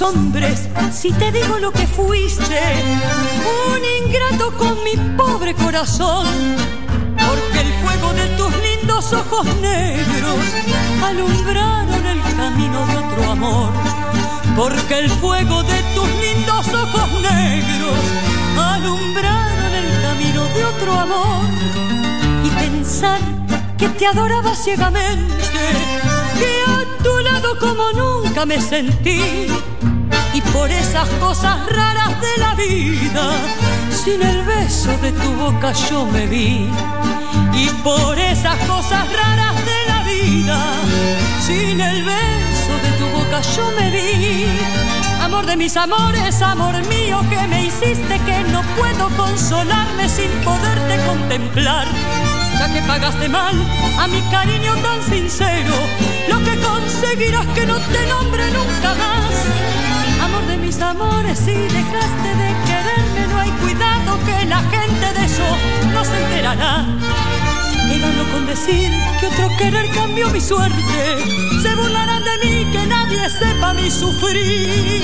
Asombres si te digo lo que fuiste, un ingrato con mi pobre corazón, porque el fuego de tus lindos ojos negros alumbraron el camino de otro amor, porque el fuego de tus lindos ojos negros alumbraron el camino de otro amor y pensar que te adoraba ciegamente, que a tu lado como nunca me sentí. Y por esas cosas raras de la vida, sin el beso de tu boca yo me vi. Y por esas cosas raras de la vida, sin el beso de tu boca yo me vi. Amor de mis amores, amor mío que me hiciste que no puedo consolarme sin poderte contemplar ya que pagaste mal a mi cariño tan sincero, lo que conseguirás que no te nombre nunca más. Amores, si dejaste de quererme, no hay cuidado que la gente de eso no se enterará. Que gano con decir que otro querer cambió mi suerte, se burlarán de mí, que nadie sepa mi sufrir.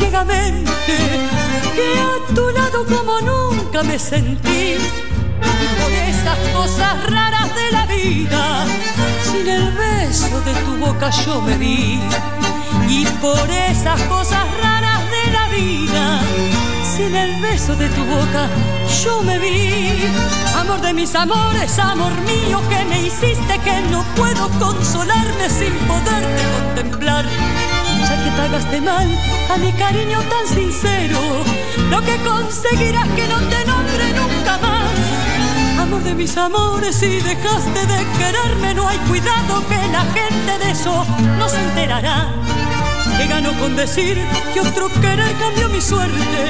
Ciegamente, que a tu lado como nunca me sentí. Y por esas cosas raras de la vida, sin el beso de tu boca yo me vi. Y por esas cosas raras de la vida, sin el beso de tu boca yo me vi. Amor de mis amores, amor mío que me hiciste que no puedo consolarme sin poderte contemplar que pagaste mal a mi cariño tan sincero, lo que conseguirás que no te nombre nunca más. Amor de mis amores, si dejaste de quererme, no hay cuidado que la gente de eso no se enterará. Que gano con decir que otro querer cambió mi suerte.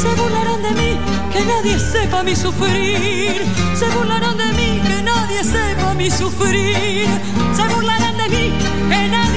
Se burlarán de mí, que nadie sepa mi sufrir. Se burlarán de mí, que nadie sepa mi sufrir. Se burlarán de mí, que nadie.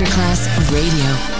Masterclass Radio.